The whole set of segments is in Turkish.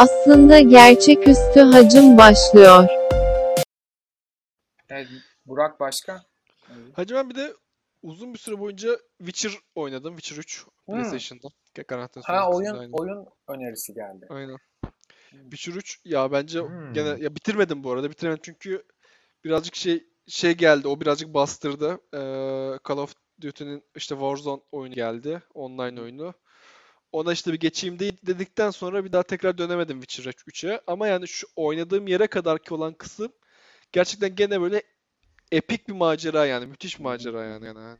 Aslında gerçeküstü hacım başlıyor. Evet, Burak başka? Hacı ben bir de uzun bir süre boyunca Witcher oynadım. Witcher 3 Hmm. PlayStation'da. Karantina Ha oyun aynen. oyun önerisi geldi. Aynen. Witcher 3 ya bence Hmm. gene ya bitirmedim bu arada. Bitiremedim çünkü birazcık şey şey geldi. O birazcık bastırdı. Ee, Call of Duty'nin işte Warzone oyunu geldi. Online oyunu. Ona işte bir geçeyim de dedikten sonra bir daha tekrar dönemedim Witcher 3'e. Ama yani şu oynadığım yere kadar ki olan kısım gerçekten gene böyle epik bir macera yani. Müthiş bir macera yani. Yani, yani.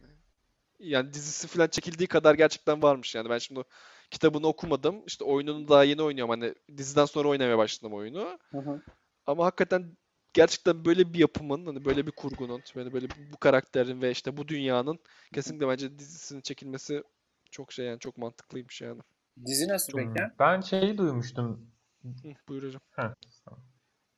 yani dizisi falan çekildiği kadar gerçekten varmış yani. Ben şimdi kitabını okumadım. İşte oyununu daha yeni oynuyorum. Hani diziden sonra oynamaya başladım oyunu. Hı hı. Ama hakikaten gerçekten böyle bir yapımın, hani böyle bir kurgunun, böyle böyle bu karakterin ve işte bu dünyanın kesinlikle bence dizisinin çekilmesi çok şey yani çok mantıklıymış yani. Dizi nasıl Hmm. peki? Ben şeyi duymuştum. Hı, buyur hocam. Heh.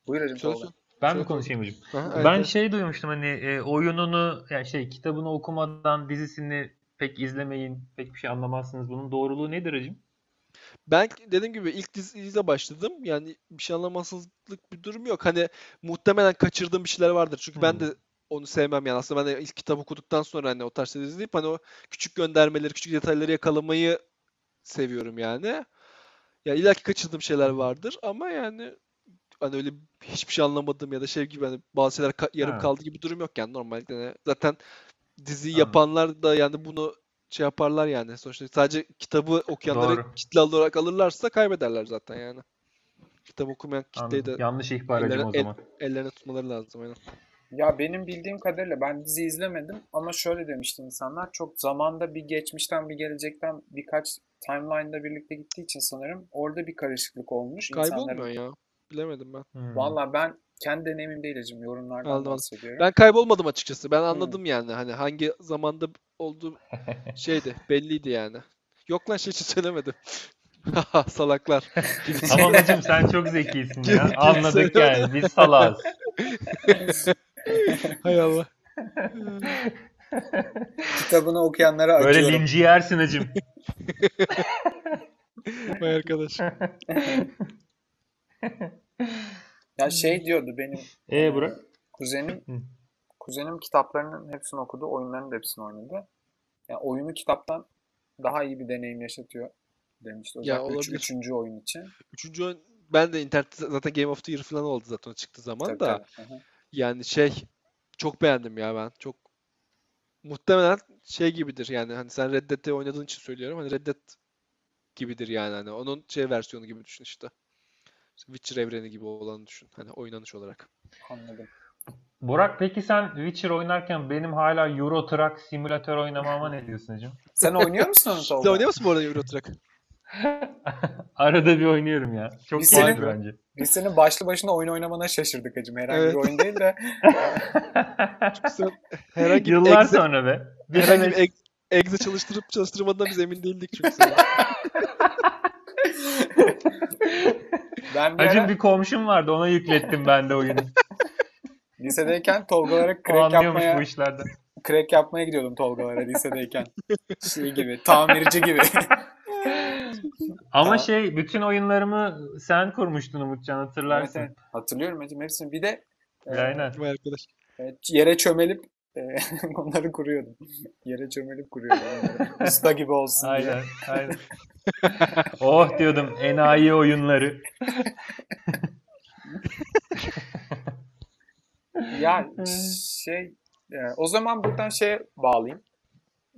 Buyur hacım Söyle. Ben Söyle, mi konuşayım hocam? Aha, Ben evet. şey duymuştum hani e, oyununu yani şey kitabını okumadan dizisini pek izlemeyin, pek bir şey anlamazsınız. Bunun doğruluğu nedir hacım? Ben dediğim gibi ilk diziyle başladım. Yani bir şey anlamasızlık bir durum yok. Hani muhtemelen kaçırdığım bir şeyler vardır. Çünkü ben Hmm. de onu sevmem yani. Aslında ben de ilk kitap okuduktan sonra hani o tarz şeyleri izleyip hani o küçük göndermeleri, küçük detayları yakalamayı seviyorum yani. Ya illa ki kaçırdığım şeyler vardır ama yani hani öyle hiçbir şey anlamadım ya da şey gibi hani bazı şeyler ka- yarım Ha. kaldı gibi durum yok yani normalde. Yani zaten diziyi Anladım. yapanlar da yani bunu şey yaparlar yani. Sonuçta sadece kitabı okuyanları Doğru. kitle olarak alırlarsa kaybederler zaten yani. Kitap okumayan kitleyi Anladım. de Yanlış ihbar ellerine, o el- zaman. ellerine tutmaları lazım aynen. Ya benim bildiğim kadarıyla ben dizi izlemedim ama şöyle demişti insanlar çok zamanda bir geçmişten bir gelecekten birkaç timeline'da birlikte gittiği için sanırım orada bir karışıklık olmuş. Kaybolmuyor İnsanların... ya. Bilemedim ben. Hmm. Valla ben kendi deneyimim değil hacım yorumlardan Anladım. bahsediyorum. Ben kaybolmadım açıkçası. Ben anladım yani. Hani hangi zamanda olduğu şeydi. Belliydi yani. Yok lan şey söylemedim. Salaklar. Tamam hacım sen çok zekisin ya. Anladık yani. Biz salağız. Hay Allah. Kitabını okuyanlara Böyle acıyorum. linci yersin hacım. Vay arkadaş. Ya şey diyordu benim E Burak? kuzenim kuzenim kitaplarının hepsini okudu, oyunların da hepsini oynadı. Yani oyunu kitaptan daha iyi bir deneyim yaşatıyor demişti. Ya Özellikle üç- olabilir. üçüncü oyun için. Üçüncü oyun ben de internette zaten Game of the Year falan oldu zaten o çıktığı zaman Tabii, da. tabii. Hı hı. Yani şey çok beğendim ya ben. Çok muhtemelen şey gibidir yani hani sen Red Dead'i oynadığın için söylüyorum. Hani Red Dead gibidir yani hani onun şey versiyonu gibi düşün işte. Witcher evreni gibi olanı düşün. Hani oynanış olarak. Anladım. Burak peki sen Witcher oynarken benim hala Euro Truck simülatör oynamama ne diyorsun hacım? Sen oynuyor musun onu Sen oynuyor musun bu arada Euro Truck? Arada bir oynuyorum ya. Çok Biz senin- bence. Biz senin başlı başına oyun oynamana şaşırdık hacım. Herhangi Evet. bir oyun değil de. Herhangi Yıllar exe, sonra be. Bir herhangi bir demek- ex- exe çalıştırıp çalıştırmadığından biz emin değildik çünkü. Ben bir Hacım ara bir komşum vardı ona yüklettim ben de oyunu. lisedeyken Tolgalara crack anlıyormuş yapmaya, bu işlerden. crack yapmaya gidiyordum Tolgalara lisedeyken. Şey gibi, tamirci gibi. Ama şey bütün oyunlarımı sen kurmuştun Umutcan evet, hatırlarsın. evet. Hatırlıyorum hacım hepsini. Bir de e, Aynen. Vay arkadaş. Evet, yere çömelip e, onları kuruyordum. Yere çömelip kuruyordum onları. Usta gibi olsun diye. Aynen. Aynen. oh diyordum enayi oyunları. Ya şey e, o zaman buradan şeye bağlayayım.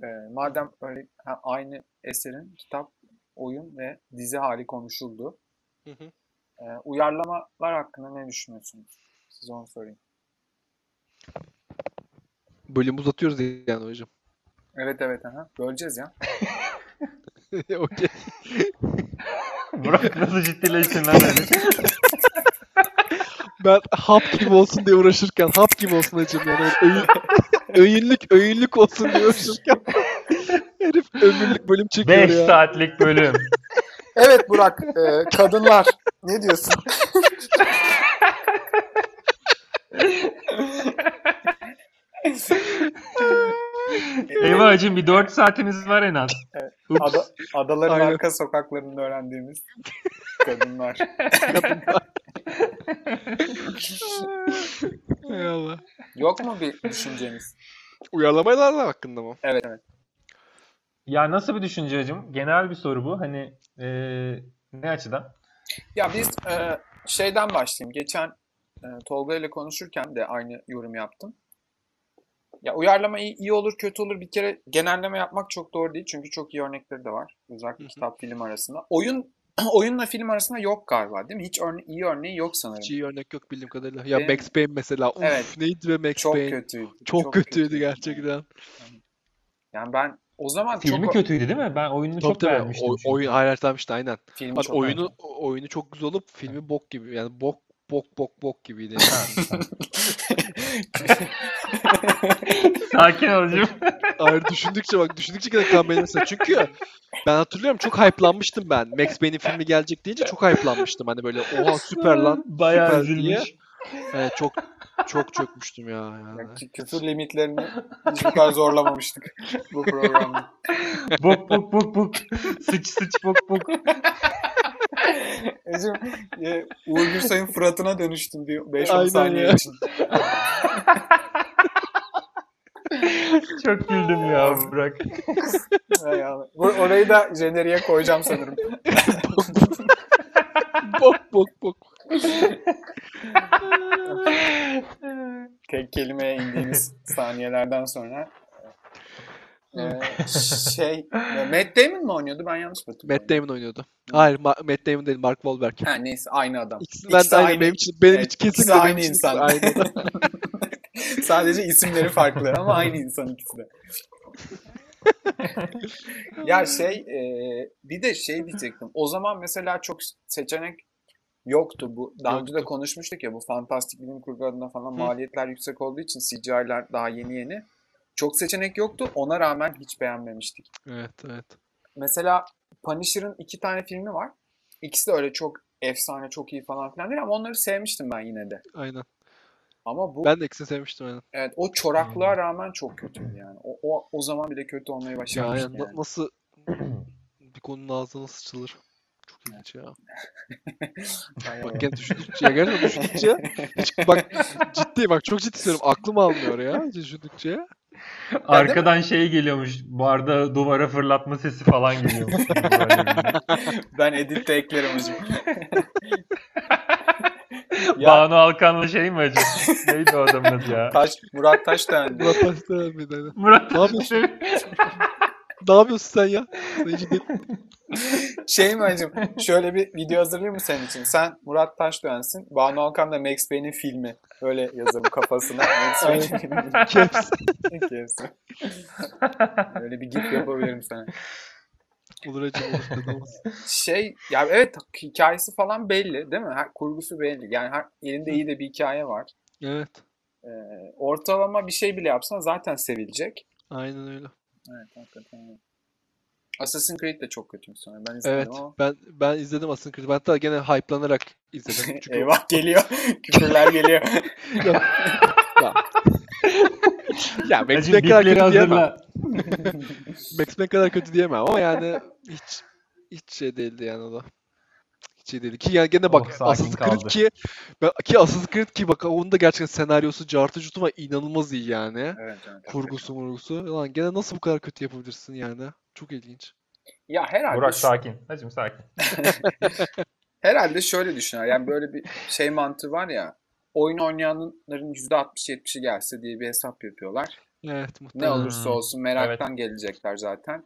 E, madem öyle ha, aynı eserin kitap, oyun ve dizi hali konuşuldu. Hı hı. E, uyarlamalar hakkında ne düşünüyorsunuz? Size onu sorayım. Bölüm uzatıyoruz yani hocam. Evet evet aha. Böleceğiz ya. Okey. Burak nasıl ciddileştin lan öyle? Ben hap gibi olsun diye uğraşırken hap gibi olsun hacım yani. Öyle Öğün, öğünlük, öğünlük olsun diye uğraşırken ömürlük bölüm çekiyor 5 ya. saatlik bölüm. Evet Burak, e, kadınlar ne diyorsun? Eyvah hacım bir 4 saatimiz var en az. Ups. Ada, adaların Aynen. arka sokaklarında öğrendiğimiz kadınlar. Allah. Yok mu bir düşünceniz? Uyarlamalar hakkında mı? Evet evet. Ya nasıl bir düşünce hacım? Genel bir soru bu. Hani eee, ne açıdan? Ya biz e, şeyden başlayayım. Geçen e, Tolga ile konuşurken de aynı yorum yaptım. Ya uyarlama iyi, iyi olur kötü olur bir kere genelleme yapmak çok doğru değil. Çünkü çok iyi örnekleri de var. Özellikle Hı hı. kitap film arasında. Oyun oyunla film arasında yok galiba değil mi? Hiç örne iyi örneği yok sanırım. Hiç iyi örnek yok bildiğim kadarıyla. Ya Benim- Max Payne mesela. Uf, Evet. neydi be Max Çok Payne? kötüydü. Çok, kötüydü gerçekten. Yani ben o zaman Filmi çok kötüydü değil mi? Ben oyununu Tabii çok tabii. beğenmiştim. O, çünkü. oyun işte aynen. filmi Bak çok oyunu oyunu çok güzel olup filmi bok gibi. Yani bok bok bok bok gibiydi. Sakin ol hacım. Hayır düşündükçe bak düşündükçe kadar kan benim. Çünkü ben hatırlıyorum çok hype'lanmıştım ben. Max Payne'in filmi gelecek deyince çok hype'lanmıştım. Hani böyle oha süper lan. Bayağı süper diye. üzülmüş. Evet, çok çok çökmüştüm ya. Yani. Ya kü- küfür limitlerini bu kadar zorlamamıştık bu programda. Bok bok bok bok. Sıç sıç bok bok. Ecim, e, Uğur Gürsay'ın Fırat'ına dönüştüm diyor 5-10 Aynen saniye ya. için. Çok güldüm ya Burak. Hay Allah. Bu- Orayı da jeneriğe koyacağım sanırım. bok bok bok. Tek kelimeye indiğimiz saniyelerden sonra. Ee, şey, e, Matt Damon mu oynuyordu? Ben yanlış mı? Matt Damon oynuyordu. Hayır Ma- Matt Damon değil Mark Wahlberg. Ha, neyse aynı adam. İkisinden İkisi de aynı, aynı- benim için benim Evet, için kesinlikle benim aynı için insan. Aynı. Sadece isimleri farklı ama aynı insan ikisi de. ya şey e, bir de şey diyecektim. O zaman mesela çok seçenek yoktu bu. Daha önce de Yoktu. konuşmuştuk ya bu fantastik bilim kurgu adına falan Hı. maliyetler yüksek olduğu için CGI'ler daha yeni yeni. Çok seçenek yoktu. Ona rağmen hiç beğenmemiştik. evet evet. Mesela Punisher'ın iki tane filmi var. İkisi de öyle çok efsane, çok iyi falan filan değil ama onları sevmiştim ben yine de. Aynen. Ama bu Ben de ikisini sevmiştim aynen. Evet o çoraklığa rağmen çok kötüydü yani. O, o, o zaman bile kötü olmayı Ya başarmıştı aynen, na- yani. nasıl bir konunun ağzına sıçılır. Çok ilginç ya. Bak gene düşündükçe ya gerçekten düşündükçe hiç, bak ciddi bak çok ciddi söylüyorum aklım almıyor ya düşündükçe. Arkadan şey geliyormuş. Barda duvara fırlatma sesi falan geliyormuş. Ben editte eklerim hocam. ya Banu Alkan'la şey mi acaba? Neydi o adamın adı ya? Taş, Murat Taşdöğen. Murat Taş'ta bir tane. Murat Ne yapıyorsun? Ne yapıyorsun sen ya? Şey mi hacım? Şöyle bir video hazırlayayım mı senin için? Sen Murat Taşdöğen'sin. Banu Alkan da Max Payne'in filmi. Öyle yazalım kafasına. Max Payne'in filmi. Hepsi. Böyle bir gif yapabilirim sana. Olur acaba olur. Şey ya evet hikayesi falan belli değil mi? Her, kurgusu belli. Yani her, elinde iyi de bir hikaye var. Evet. Ee, ortalama bir şey bile yapsan zaten sevilecek. Aynen öyle. Evet hakikaten öyle. Assassin's Creed de çok kötüymüş sonra. Ben izlemedim Evet. ama. Ben ben izledim Assassin's Creed. Ben hatta gene hype'lanarak izledim. Çünkü Eyvah geliyor. Küfürler geliyor. ya Max Hacı Payne kadar kötü diyemem. Max kadar kötü diyemem ama yani hiç hiç şey değildi yani o da. Hiç şey değildi. Ki yani gene bak Oh, Assassin's Creed kaldı. ki ben, ki Assassin's Creed ki bak onun da gerçekten senaryosu cartı cutu var inanılmaz iyi yani. Evet, evet, Kurgusu murgusu. Lan gene nasıl bu kadar kötü yapabilirsin yani? Çok ilginç. Ya herhalde Burak sakin. Hacım sakin. herhalde şöyle düşünüyor. Yani böyle bir şey mantığı var ya. Oyun oynayanların %60-70'i gelse diye bir hesap yapıyorlar. Evet Ne muhtemelen. olursa olsun meraktan gelecekler zaten.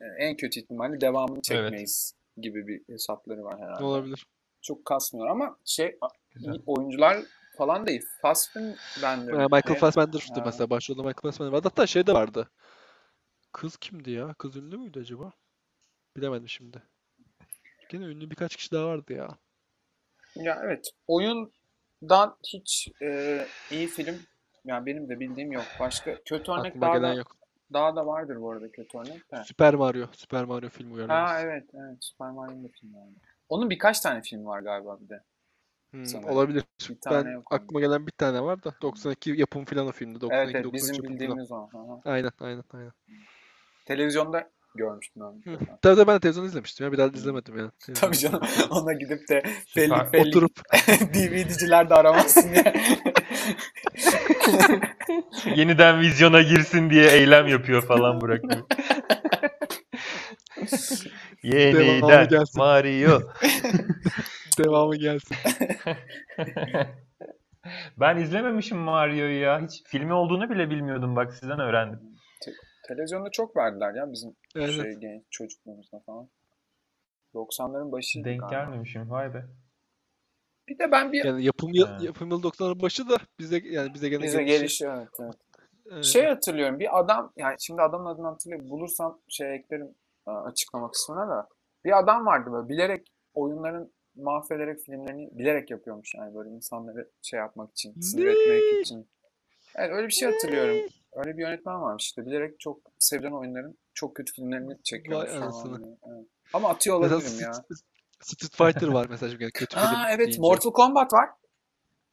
Ee, En kötü ihtimalle devamını çekmeyiz gibi bir hesapları var herhalde. Olabilir. Çok kasmıyor ama şey a- Güzel. oyuncular falan da iyi. Fassbender. Yani Michael Fassbender'dı Ha. mesela. Başrolde Michael Fassbender vardı. Hatta şey de vardı. Kız kimdi ya? Kız ünlü müydü acaba? Bilemedim şimdi. Gene ünlü birkaç kişi daha vardı ya. Ya evet. Oyundan hiç e, iyi film yani benim de bildiğim yok. Başka kötü örnek Aklıma daha gelen da, yok. daha da vardır bu arada kötü örnek de. Süper Mario. Süper Mario film uyarlaması. Ha evet evet Super Mario'nun da filmi vardı. Onun birkaç tane filmi var galiba bir de. Hmm, sanırım. olabilir. Bir tane Ben yok aklıma gelen bir tane var da 92 yapım filan o filmde. 92 Evet evet 93 bizim bildiğimiz o. Hı hı. Aynen aynen aynen. Televizyonda görmüştüm ben. Hı. Tabii tabii ben de televizyonda izlemiştim ya. Bir daha da izlemedim yani. Tabii canım ona gidip de fellik fellik Oturup DVD'ciler de aramazsın diye. Yeniden vizyona girsin diye eylem yapıyor falan. Devamı Yeniden gelsin. Mario. devamı gelsin. Ben izlememişim Mario'yu ya. Hiç filmi olduğunu bile bilmiyordum bak sizden öğrendim. Televizyonda çok verdiler ya bizim Evet. şey genç çocukluğumuzda falan. 90'ların başıydı Denk galiba. gelmemişim vay be. Bir de ben bir Yani yapım yıl, Ha. yapım yılı 90'ların başı da bize yani bize gene bize gelişi- gelişiyor evet, evet. Evet. Şey hatırlıyorum bir adam yani şimdi adamın adını hatırlayayım bulursam şey eklerim e, açıklama kısmına da bir adam vardı böyle bilerek oyunların mahvederek filmlerini bilerek yapıyormuş yani böyle insanları şey yapmak için sinir etmek için. Evet öyle bir şey hatırlıyorum. Öyle bir yönetmen varmış işte bilerek çok sevilen oyunların çok kötü filmlerini çekiyormuş Vay anasını. Evet. Ama atıyor olabilirim ya. Street, Fighter var mesela şimdi kötü film Aa evet deyince. Mortal Kombat var.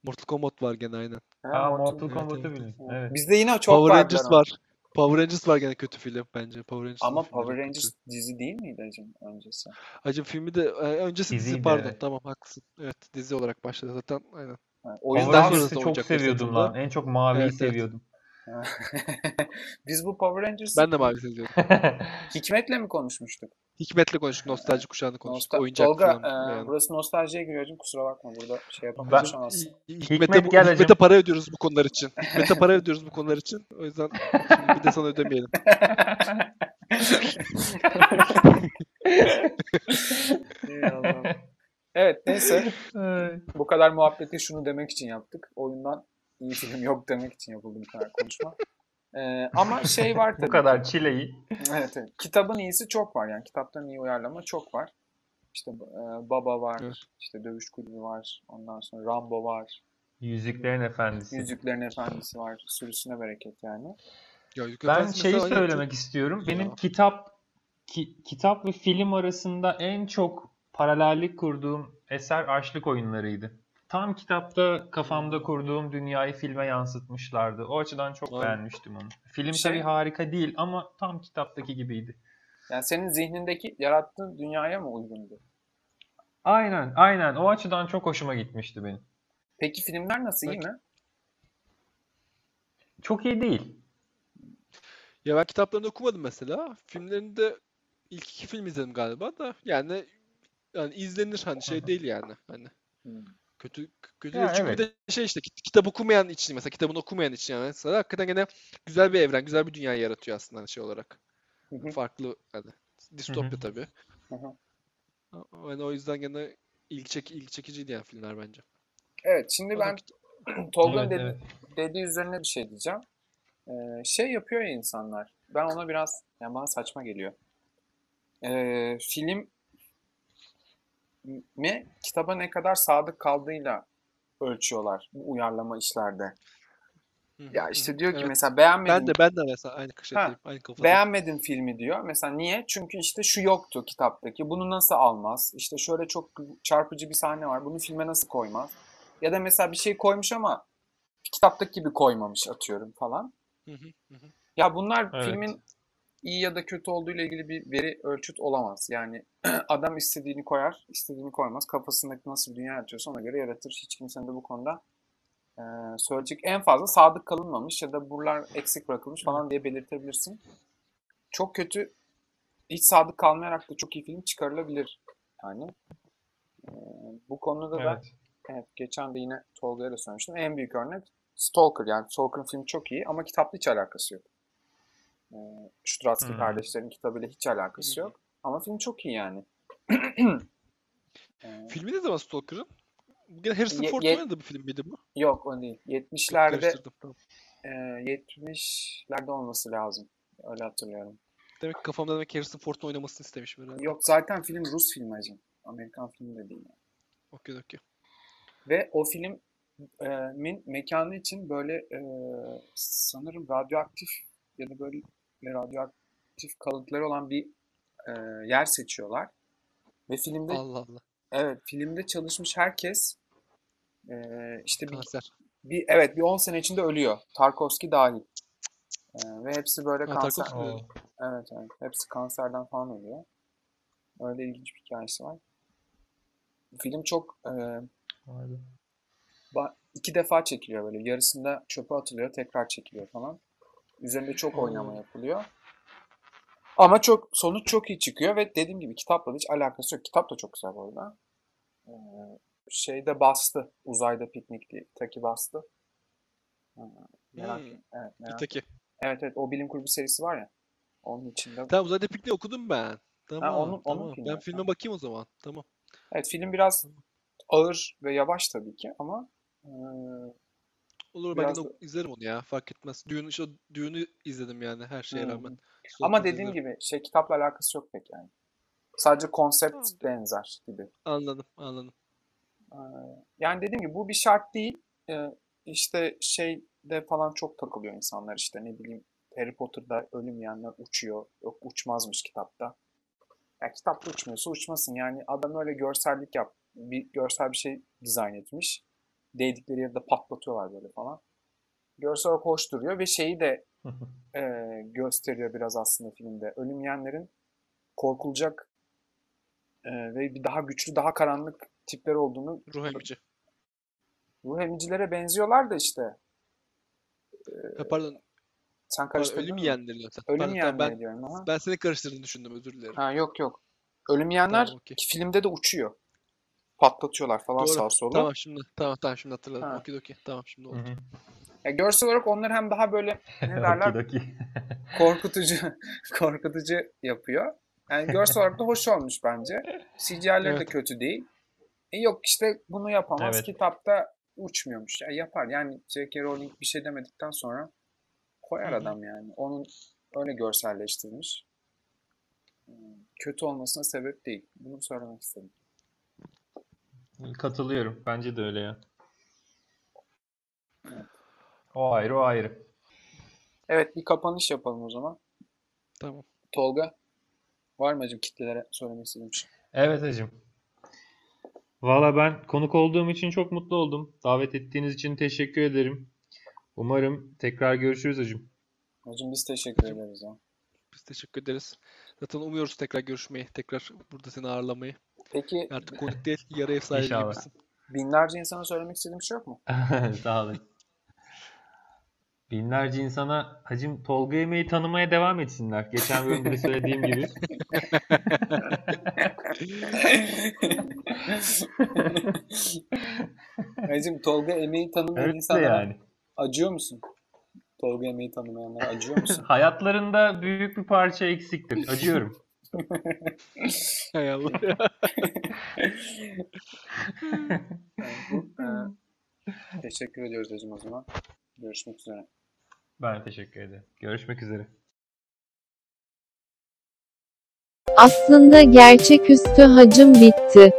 Mortal Kombat var gene aynen. Ha, Mortal- Mortal Kombat'ı evet, bilin. Evet. Bizde yine çok Power Rangers var. Power Rangers var gene kötü film bence. Power Rangers Ama Power Rangers kötü. dizi değil miydi acım öncesi? Acı filmi de e, öncesi dizi Diziydi, pardon evet. tamam haklısın. Evet dizi olarak başladı zaten aynen. Ha, Power oyundan Power sonrası Rangers'ı çok seviyordum lan. En çok maviyi Evet, evet. Biz bu Power Rangers Ben de mavi seziyorum. Hikmet'le mi konuşmuştuk? Hikmet'le konuştuk. Nostalji kuşağını konuştuk. Nosta- Oyuncak Tolga, falan. e, yani. burası nostaljiye giriyor kusura bakma burada şey Ben- yapamayacağız. Hikmet'e, Hikmet bu- gel Hikmet'e para ödüyoruz bu konular için. Hikmet'e para ödüyoruz bu konular için. O yüzden şimdi bir de sana ödemeyelim. Evet neyse bu kadar muhabbeti şunu demek için yaptık. Oyundan iyi film yok demek için yapıldı bu kadar konuşma. E, ama şey var tabii. Bu kadar çileyi. Evet, evet. Kitabın iyisi çok var yani kitaptan iyi uyarlama çok var. İşte e, Baba var, Evet. işte Dövüş Kulübü var, ondan sonra Rambo var, Yüzüklerin Efendisi. Yüzüklerin Efendisi var, sürüsüne bereket yani. Ya, Ben şeyi söylemek istiyorum. Benim Ya. kitap ki- kitap ve film arasında en çok paralellik kurduğum eser Açlık Oyunları'ydı. Tam kitapta kafamda kurduğum dünyayı filme yansıtmışlardı. O açıdan çok Aynen. beğenmiştim onu. Film Şey- tabii harika değil ama tam kitaptaki gibiydi. Yani senin zihnindeki yarattığın dünyaya mı uygundu? Aynen, aynen. O açıdan çok hoşuma gitmişti benim. Peki filmler nasıl iyi mi? Çok iyi değil. Ya ben kitaplarını okumadım mesela. Filmlerinde ilk iki film izledim galiba da yani yani izlenir hani şey değil yani hani Hmm. Kötü kötü Ya. Çünkü bir de şey işte kit- kitap okumayan için mesela kitabını okumayan için yani mesela hakikaten gene güzel bir evren, güzel bir dünya yaratıyor aslında hani şey olarak. Hı hı. Farklı hani distopya tabii. Hı hı. Yani o yüzden gene ilgi çek ilgi çekiciydi yani filmler bence. Evet, şimdi ben Tolga'nın Evet, dedi- evet. dediği üzerine bir şey diyeceğim. Ee, şey yapıyor ya insanlar. Ben ona biraz, yani bana saçma geliyor. Ee, film mi kitaba ne kadar sadık kaldığıyla ölçüyorlar bu uyarlama işlerde. Hı Ya işte hı. diyor ki Evet. mesela beğenmedim Ben de ben de mesela aynı şeydeyim, aynı kafadayım. Beğenmedim filmi diyor. Mesela niye? Çünkü işte şu yoktu kitaptaki. Bunu nasıl almaz? İşte şöyle çok çarpıcı bir sahne var. Bunu filme nasıl koymaz? Ya da mesela bir şey koymuş ama kitaptaki gibi koymamış atıyorum falan. Hı hı, hı hı. Ya bunlar Evet. filmin iyi ya da kötü olduğu ile ilgili bir veri ölçüt olamaz. Yani adam istediğini koyar, istediğini koymaz. Kafasındaki nasıl bir dünya yaratıyorsa ona göre yaratır. Hiç kimsenin de bu konuda e, söyleyecek en fazla sadık kalınmamış ya da buralar eksik bırakılmış falan diye belirtebilirsin. Çok kötü, hiç sadık kalmayarak da çok iyi film çıkarılabilir. Yani e, bu konuda da Evet. Evet, geçen de yine Tolga'ya da söylemiştim. En büyük örnek Stalker. Yani Stalker'ın filmi çok iyi ama kitapla hiç alakası yok. Ee, Straczynski Hmm. kardeşlerin kitabıyla hiç alakası yok. Ama film çok iyi yani. Ee, Filmi ne zaman Stalker'ın? Harrison Ford oynadı bu film miydi bu? yok o değil. Çok 70'lerde karıştırdım. Tamam. e, 70'lerde olması lazım. Öyle hatırlıyorum. Demek kafamda demek Harrison Ford'un oynamasını istemişim herhalde. Yok zaten film Rus filmi hacım. Amerikan filmi de değil. yani. Okey okey. Ve o filmin mekanı için böyle e, sanırım radyoaktif ya da böyle radyoaktif kalıntıları olan bir e, yer seçiyorlar. Ve filmde Allah Allah. evet filmde çalışmış herkes e, işte bir, Kanser. bir evet bir 10 sene içinde ölüyor. Tarkovski dahil. E, ve hepsi böyle Ha, kanser. Evet evet. Hepsi kanserden falan ölüyor. Öyle ilginç bir hikayesi var. Film çok e, iki defa çekiliyor böyle. Yarısında çöpe atılıyor, tekrar çekiliyor falan. Üzerinde çok oynama Oo. yapılıyor. Ama çok sonuç çok iyi çıkıyor ve dediğim gibi kitapla da hiç alakası yok. Kitap da çok güzel bu arada. Ee, şeyde bastı. Uzayda piknik diye. Taki bastı. Ha, Merak Hmm. Evet, merak. Evet evet o bilim kurgu serisi var ya. Onun içinde. Tamam uzayda pikniği okudum ben. Tamam onun- onun tamam. filmi, Ben filme bakayım o zaman. Tamam. Evet film biraz ağır ve yavaş tabii ki ama e, Olur Biraz ben de da- izlerim onu ya. Fark etmez. Düğünü, işte düğünü izledim yani her şeye hı. rağmen. ama Sonrasında dediğim izlerim. gibi şey kitapla alakası yok pek yani. Sadece konsept Tamam. benzer gibi. Anladım anladım. Ee, Yani dediğim gibi bu bir şart değil. Ee, İşte şeyde falan çok takılıyor insanlar işte ne bileyim Harry Potter'da ölüm yiyenler uçuyor. Yok uçmazmış kitapta. Ya kitapta uçmuyorsa uçmasın. Yani adam öyle görsellik yap. Bir görsel bir şey dizayn etmiş. Değdikleri yerde patlatıyorlar böyle falan. Görsel olarak hoş duruyor ve şeyi de e, gösteriyor biraz aslında filmde. Ölüm yiyenlerin korkulacak e, ve bir daha güçlü, daha karanlık tipler olduğunu Ruh emici. Ruh emicilere benziyorlar da işte. Ha, pardon. Sen karıştırdın ölüm yiyenleri sen. Ölüm Pardon, yiyenleri ben, diyorum. Aha. ben seni karıştırdığını düşündüm özür dilerim. Ha, yok yok. Ölüm yiyenler Tamam, okey. filmde de uçuyor. Patlatıyorlar falan Doğru. sağa sola. Tamam şimdi tamam tamam şimdi hatırladım. Ha. Okey. Tamam şimdi oldu. hı. Ya görsel olarak onlar hem daha böyle ne derler Okidoki. korkutucu korkutucu yapıyor. Yani görsel olarak da hoş olmuş bence. CGI'leri de Evet. kötü değil. E yok işte bunu yapamaz. Evet. Kitapta uçmuyormuş. Ya yapar. Yani J.K. Rowling bir şey demedikten sonra koyar Hı hı. adam yani. Onun öyle görselleştirmiş. Hmm, Kötü olmasına sebep değil. Bunu söylemek istedim. Katılıyorum. Bence de öyle ya. Evet. O ayrı o ayrı. Evet bir kapanış yapalım o zaman. Tamam. Tolga var mı acım kitlelere söylemek istediğin bir şey? Evet hacım. Valla ben konuk olduğum için çok mutlu oldum. Davet ettiğiniz için teşekkür ederim. Umarım tekrar görüşürüz hacım. Hacım biz teşekkür ederiz ya. Biz teşekkür ederiz. Zaten umuyoruz tekrar görüşmeyi. Tekrar burada seni ağırlamayı. Peki Artık konuk değil yarı ev sahibi İnşallah. gibisin. binlerce insana söylemek istediğim bir şey yok mu? Sağ olun. Binlerce insana hacım Tolga Yemeği tanımaya devam etsinler. Geçen bölümde de söylediğim gibi. Hacım Tolga emeği tanımayan Evet insanlara yani. acıyor musun? Tolga emeği tanımayanlara acıyor musun? Hayatlarında büyük bir parça eksiktir. Acıyorum. Hay Allah. Yani, e, teşekkür ediyoruz hacım o zaman. Görüşmek üzere. Ben teşekkür ederim. Görüşmek üzere. Aslında gerçeküstü hacım bitti.